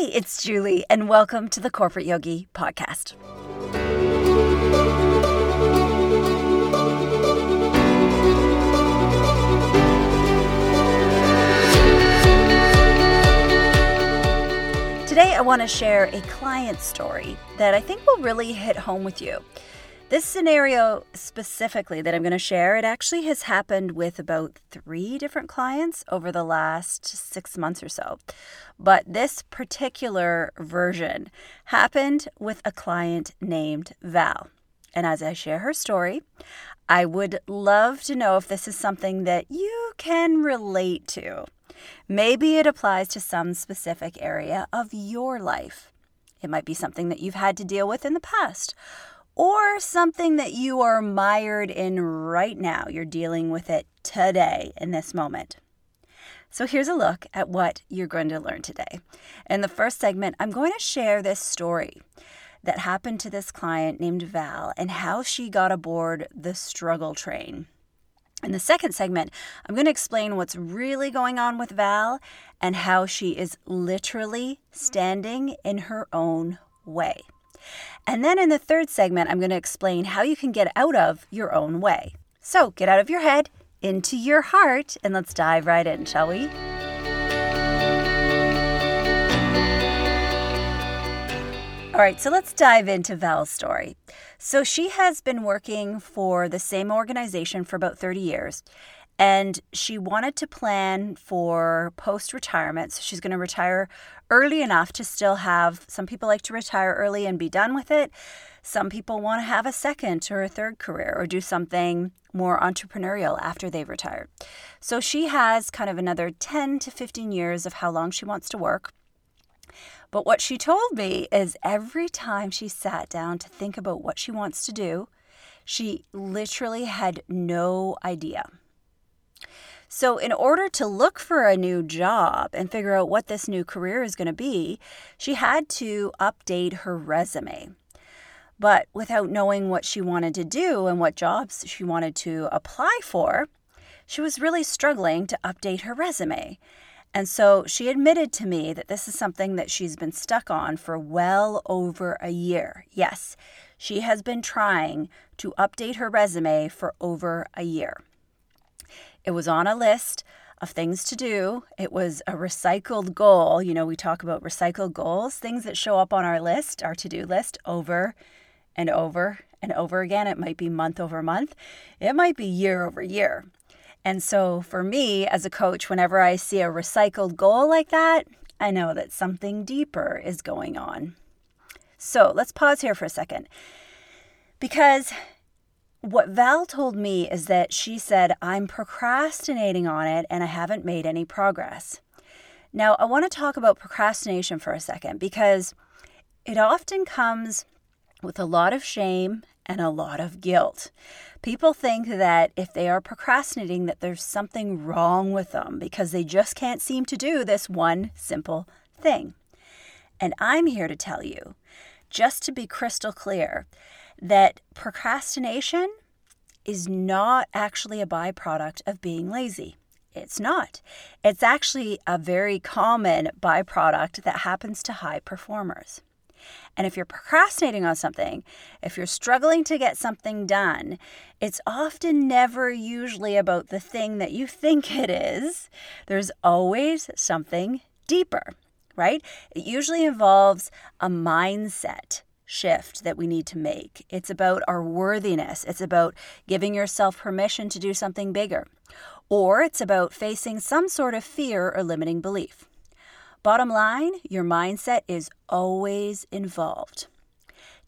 Hey, it's Julie, and welcome to the Corporate Yogi Podcast. Today, I want to share a client story that I think will really hit home with you. This scenario specifically that I'm going to share, it actually has happened with about three different clients over the last six months or so. But this particular version happened with a client named Val. And as I share her story, I would love to know if this is something that you can relate to. Maybe it applies to some specific area of your life. It might be something that you've had to deal with in the past or something that you are mired in right now. You're dealing with it today in this moment. So, here's a look at what you're going to learn today. In the first segment, I'm going to share this story that happened to this client named Val and how she got aboard the struggle train. In the second segment, I'm going to explain what's really going on with Val and how she is literally standing in her own way. And then in the third segment, I'm going to explain how you can get out of your own way. So get out of your head, into your heart, and let's dive right in, shall we? All right, so let's dive into Val's story. So she has been working for the same organization for about 30 years, and she wanted to plan for post retirement. So she's going to retire early enough to still have some people like to retire early and be done with it. Some people want to have a second or a third career or do something more entrepreneurial after they've retired. So she has kind of another 10 to 15 years of how long she wants to work. But what she told me is every time she sat down to think about what she wants to do, she literally had no idea. So, in order to look for a new job and figure out what this new career is going to be, she had to update her resume. But without knowing what she wanted to do and what jobs she wanted to apply for, she was really struggling to update her resume. And so she admitted to me that this is something that she's been stuck on for well over a year. Yes, she has been trying to update her resume for over a year. It was on a list of things to do. It was a recycled goal. You know, we talk about recycled goals, things that show up on our list, our to do list, over and over and over again. It might be month over month, it might be year over year. And so, for me as a coach, whenever I see a recycled goal like that, I know that something deeper is going on. So, let's pause here for a second. Because what Val told me is that she said, I'm procrastinating on it and I haven't made any progress. Now, I want to talk about procrastination for a second because it often comes with a lot of shame and a lot of guilt. People think that if they are procrastinating that there's something wrong with them because they just can't seem to do this one simple thing. And I'm here to tell you, just to be crystal clear, that procrastination is not actually a byproduct of being lazy. It's not. It's actually a very common byproduct that happens to high performers. And if you're procrastinating on something, if you're struggling to get something done, it's often never usually about the thing that you think it is. There's always something deeper, right? It usually involves a mindset shift that we need to make. It's about our worthiness. It's about giving yourself permission to do something bigger. Or it's about facing some sort of fear or limiting belief. Bottom line, your mindset is always involved.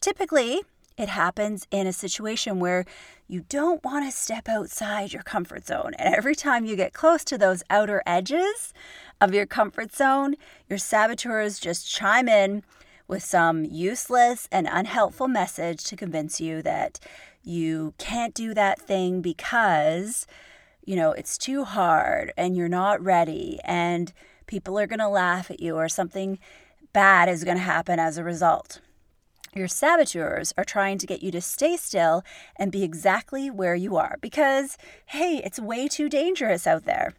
Typically, it happens in a situation where you don't want to step outside your comfort zone. And every time you get close to those outer edges of your comfort zone, your saboteurs just chime in with some useless and unhelpful message to convince you that you can't do that thing because, you know, it's too hard and you're not ready and people are going to laugh at you or something bad is going to happen as a result. Your saboteurs are trying to get you to stay still and be exactly where you are because, hey, it's way too dangerous out there.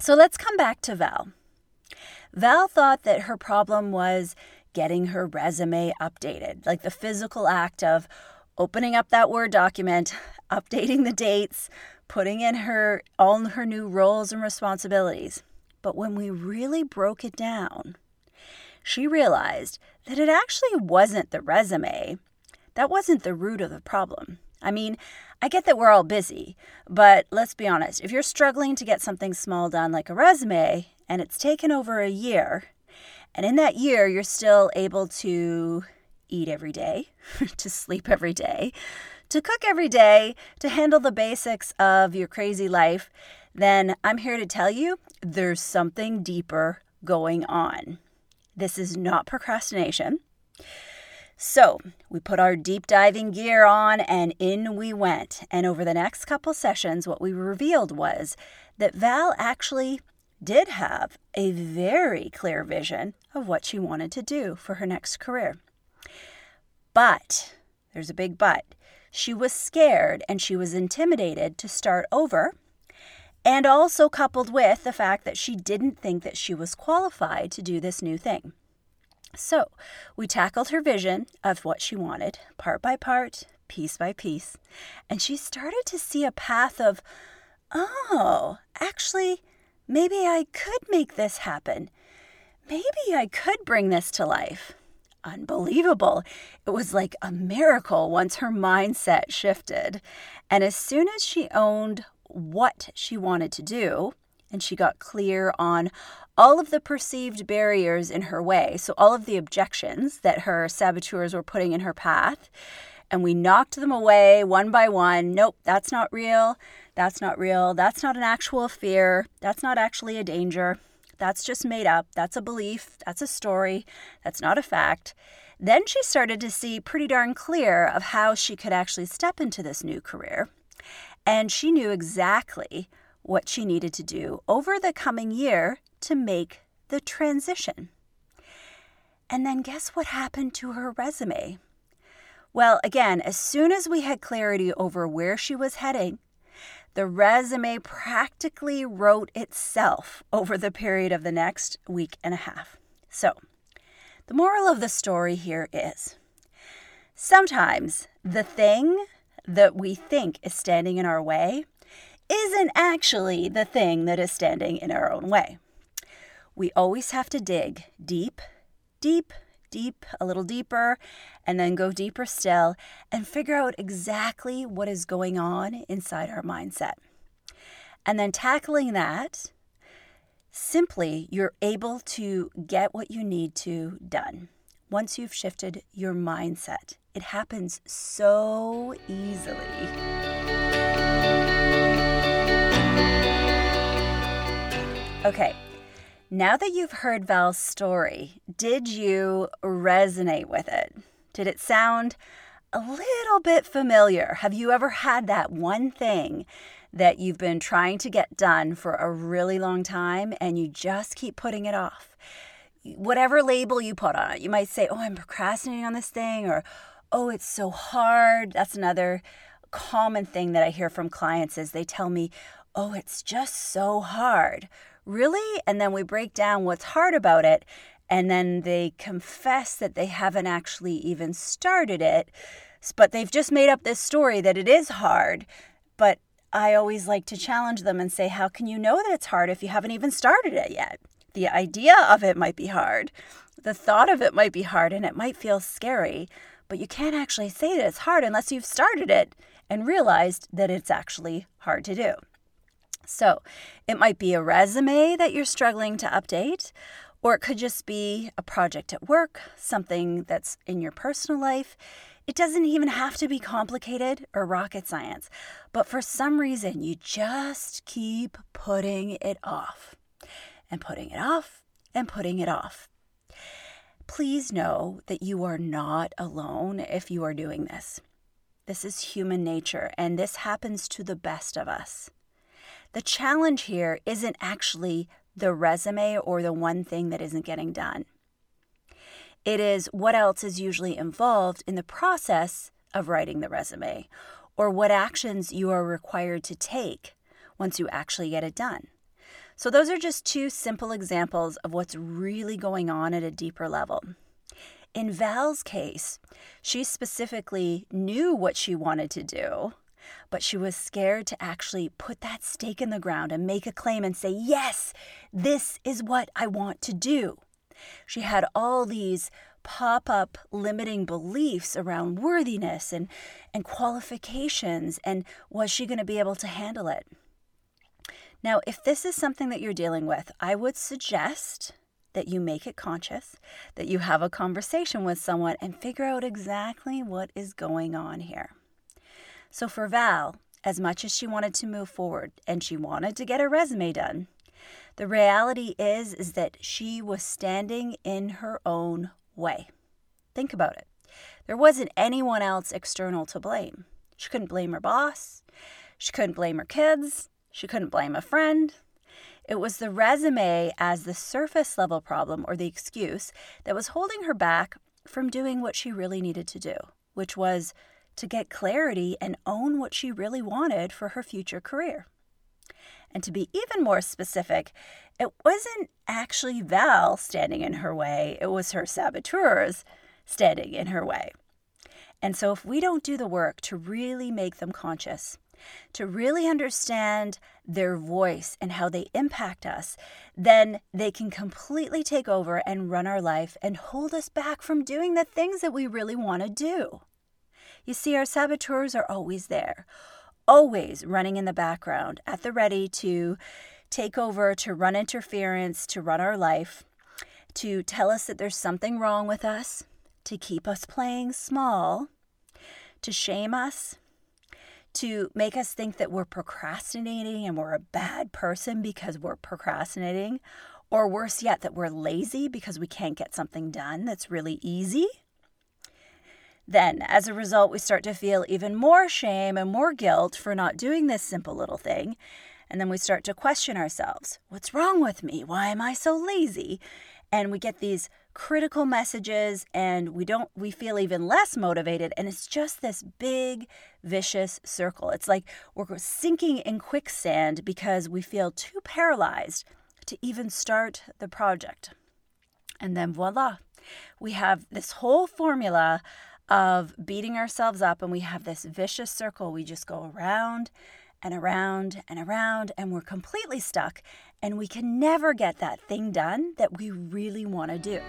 So let's come back to Val. Val thought that her problem was getting her resume updated, like the physical act of opening up that Word document, updating the dates, putting in her all her new roles and responsibilities. But when we really broke it down, she realized that it actually wasn't the resume. That wasn't the root of the problem. I mean, I get that we're all busy, but let's be honest. If you're struggling to get something small done like a resume and it's taken over a year, and in that year you're still able to eat every day, to sleep every day, to cook every day, to handle the basics of your crazy life, then I'm here to tell you there's something deeper going on. This is not procrastination. So we put our deep diving gear on and in we went. And over the next couple sessions, what we revealed was that Val actually did have a very clear vision of what she wanted to do for her next career. But, there's a big but, she was scared and she was intimidated to start over. And also coupled with the fact that she didn't think that she was qualified to do this new thing. So we tackled her vision of what she wanted, part by part, piece by piece, and she started to see a path of, oh, actually, maybe I could make this happen. Maybe I could bring this to life. Unbelievable. It was like a miracle once her mindset shifted. And as soon as she owned what she wanted to do, and she got clear on all of the perceived barriers in her way. So, all of the objections that her saboteurs were putting in her path. And we knocked them away one by one. Nope, that's not real. That's not real. That's not an actual fear. That's not actually a danger. That's just made up. That's a belief. That's a story. That's not a fact. Then she started to see pretty darn clear of how she could actually step into this new career. And she knew exactly what she needed to do over the coming year to make the transition. And then guess what happened to her resume? Well, again, as soon as we had clarity over where she was heading, the resume practically wrote itself over the period of the next week and a half. So, the moral of the story here is sometimes the thing that we think is standing in our way isn't actually the thing that is standing in our own way. We always have to dig deep, deep, deep, a little deeper, and then go deeper still and figure out exactly what is going on inside our mindset. And then tackling that, simply you're able to get what you need to done once you've shifted your mindset. It happens so easily. Okay, now that you've heard Val's story, did you resonate with it? Did it sound a little bit familiar? Have you ever had that one thing that you've been trying to get done for a really long time and you just keep putting it off? Whatever label you put on it, you might say, Oh, I'm procrastinating on this thing, or Oh, it's so hard. That's another common thing that I hear from clients is they tell me, Oh, it's just so hard really? And then we break down what's hard about it. And then they confess that they haven't actually even started it, but they've just made up this story that it is hard. But I always like to challenge them and say, How can you know that it's hard if you haven't even started it yet? The idea of it might be hard, the thought of it might be hard, and it might feel scary, but you can't actually say that it's hard unless you've started it and realized that it's actually hard to do. So it might be a resume that you're struggling to update, or it could just be a project at work, something that's in your personal life. It doesn't even have to be complicated or rocket science, but for some reason, you just keep putting it off and putting it off and putting it off. Please know that you are not alone if you are doing this. This is human nature, and this happens to the best of us. The challenge here isn't actually the resume or the one thing that isn't getting done. It is what else is usually involved in the process of writing the resume or what actions you are required to take once you actually get it done. So, those are just two simple examples of what's really going on at a deeper level. In Val's case, she specifically knew what she wanted to do, but she was scared to actually put that stake in the ground and make a claim and say, Yes, this is what I want to do. She had all these pop up limiting beliefs around worthiness and, and qualifications, and was she going to be able to handle it? Now, if this is something that you're dealing with, I would suggest that you make it conscious, that you have a conversation with someone and figure out exactly what is going on here. So, for Val, as much as she wanted to move forward and she wanted to get her resume done, the reality is is that she was standing in her own way. Think about it. There wasn't anyone else external to blame. She couldn't blame her boss. She couldn't blame her kids. She couldn't blame a friend. It was the resume as the surface level problem or the excuse that was holding her back from doing what she really needed to do, which was to get clarity and own what she really wanted for her future career. And to be even more specific, it wasn't actually Val standing in her way, it was her saboteurs standing in her way. And so, if we don't do the work to really make them conscious, to really understand their voice and how they impact us, then they can completely take over and run our life and hold us back from doing the things that we really want to do. You see, our saboteurs are always there, always running in the background, at the ready to take over, to run interference, to run our life, to tell us that there's something wrong with us, to keep us playing small, to shame us, to make us think that we're procrastinating and we're a bad person because we're procrastinating, or worse yet, that we're lazy because we can't get something done that's really easy. Then, as a result, we start to feel even more shame and more guilt for not doing this simple little thing. And then we start to question ourselves What's wrong with me? Why am I so lazy? And we get these critical messages and we don't we feel even less motivated and it's just this big vicious circle it's like we're sinking in quicksand because we feel too paralyzed to even start the project and then voila we have this whole formula of beating ourselves up and we have this vicious circle we just go around and around and around and we're completely stuck and we can never get that thing done that we really want to do.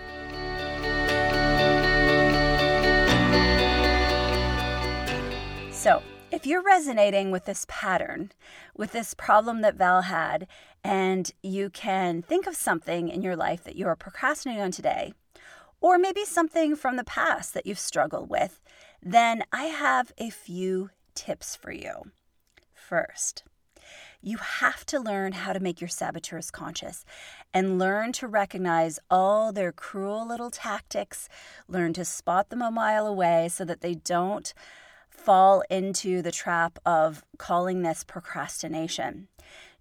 So, if you're resonating with this pattern, with this problem that Val had, and you can think of something in your life that you're procrastinating on today, or maybe something from the past that you've struggled with, then I have a few tips for you. First, you have to learn how to make your saboteurs conscious and learn to recognize all their cruel little tactics, learn to spot them a mile away so that they don't fall into the trap of calling this procrastination.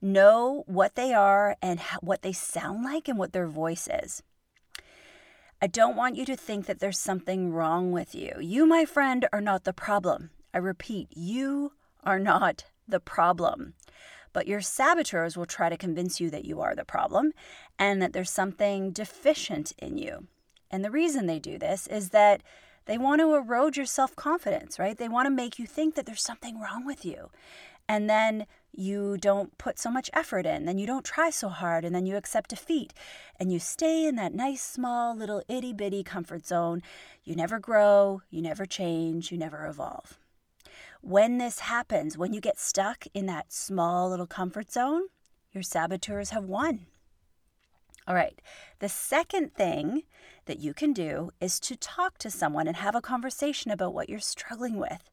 Know what they are and what they sound like and what their voice is. I don't want you to think that there's something wrong with you. You, my friend, are not the problem. I repeat, you are not the problem. But your saboteurs will try to convince you that you are the problem and that there's something deficient in you. And the reason they do this is that they want to erode your self confidence, right? They want to make you think that there's something wrong with you. And then you don't put so much effort in, then you don't try so hard, and then you accept defeat. And you stay in that nice, small, little itty bitty comfort zone. You never grow, you never change, you never evolve. When this happens, when you get stuck in that small little comfort zone, your saboteurs have won. All right, the second thing that you can do is to talk to someone and have a conversation about what you're struggling with.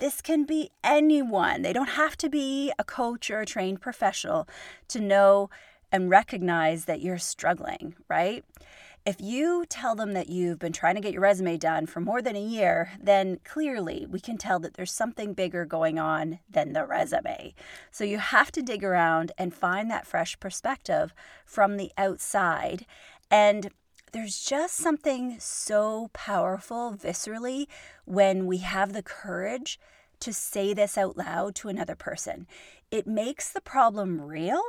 This can be anyone. They don't have to be a coach or a trained professional to know and recognize that you're struggling, right? If you tell them that you've been trying to get your resume done for more than a year, then clearly we can tell that there's something bigger going on than the resume. So you have to dig around and find that fresh perspective from the outside. And there's just something so powerful viscerally when we have the courage to say this out loud to another person. It makes the problem real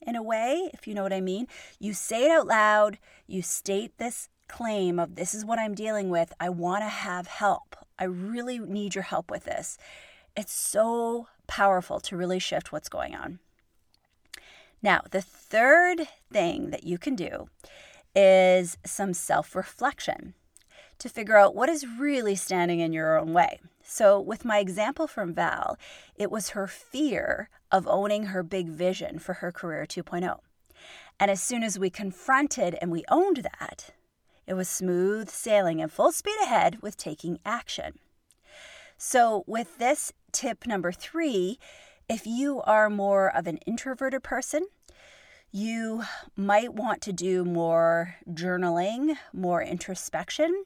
in a way, if you know what I mean. You say it out loud, you state this claim of this is what I'm dealing with. I want to have help. I really need your help with this. It's so powerful to really shift what's going on. Now, the third thing that you can do is some self reflection to figure out what is really standing in your own way. So, with my example from Val, it was her fear of owning her big vision for her career 2.0. And as soon as we confronted and we owned that, it was smooth sailing and full speed ahead with taking action. So, with this tip number three, if you are more of an introverted person, you might want to do more journaling, more introspection.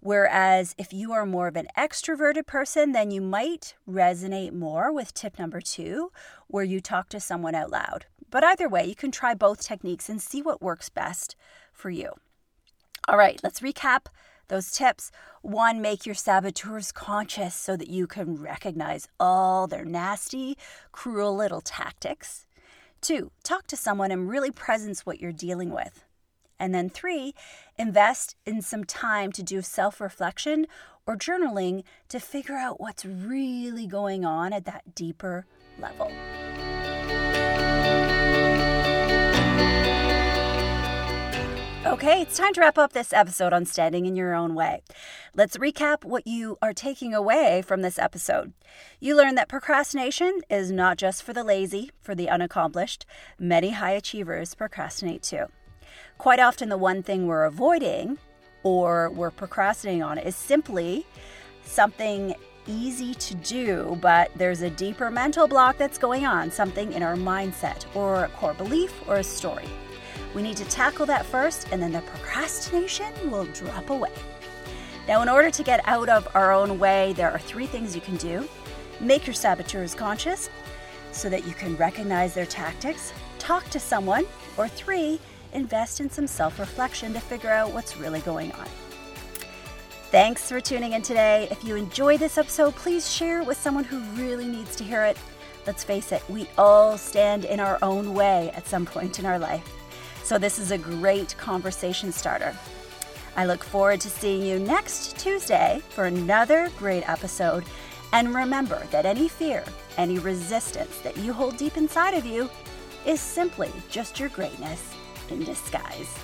Whereas if you are more of an extroverted person, then you might resonate more with tip number two, where you talk to someone out loud. But either way, you can try both techniques and see what works best for you. All right, let's recap those tips. One, make your saboteurs conscious so that you can recognize all their nasty, cruel little tactics. Two, talk to someone and really presence what you're dealing with. And then three, invest in some time to do self reflection or journaling to figure out what's really going on at that deeper level. Okay, it's time to wrap up this episode on standing in your own way. Let's recap what you are taking away from this episode. You learned that procrastination is not just for the lazy, for the unaccomplished. Many high achievers procrastinate too. Quite often, the one thing we're avoiding or we're procrastinating on is simply something easy to do, but there's a deeper mental block that's going on, something in our mindset or a core belief or a story. We need to tackle that first, and then the procrastination will drop away. Now, in order to get out of our own way, there are three things you can do make your saboteurs conscious so that you can recognize their tactics, talk to someone, or three, invest in some self reflection to figure out what's really going on. Thanks for tuning in today. If you enjoyed this episode, please share it with someone who really needs to hear it. Let's face it, we all stand in our own way at some point in our life. So, this is a great conversation starter. I look forward to seeing you next Tuesday for another great episode. And remember that any fear, any resistance that you hold deep inside of you is simply just your greatness in disguise.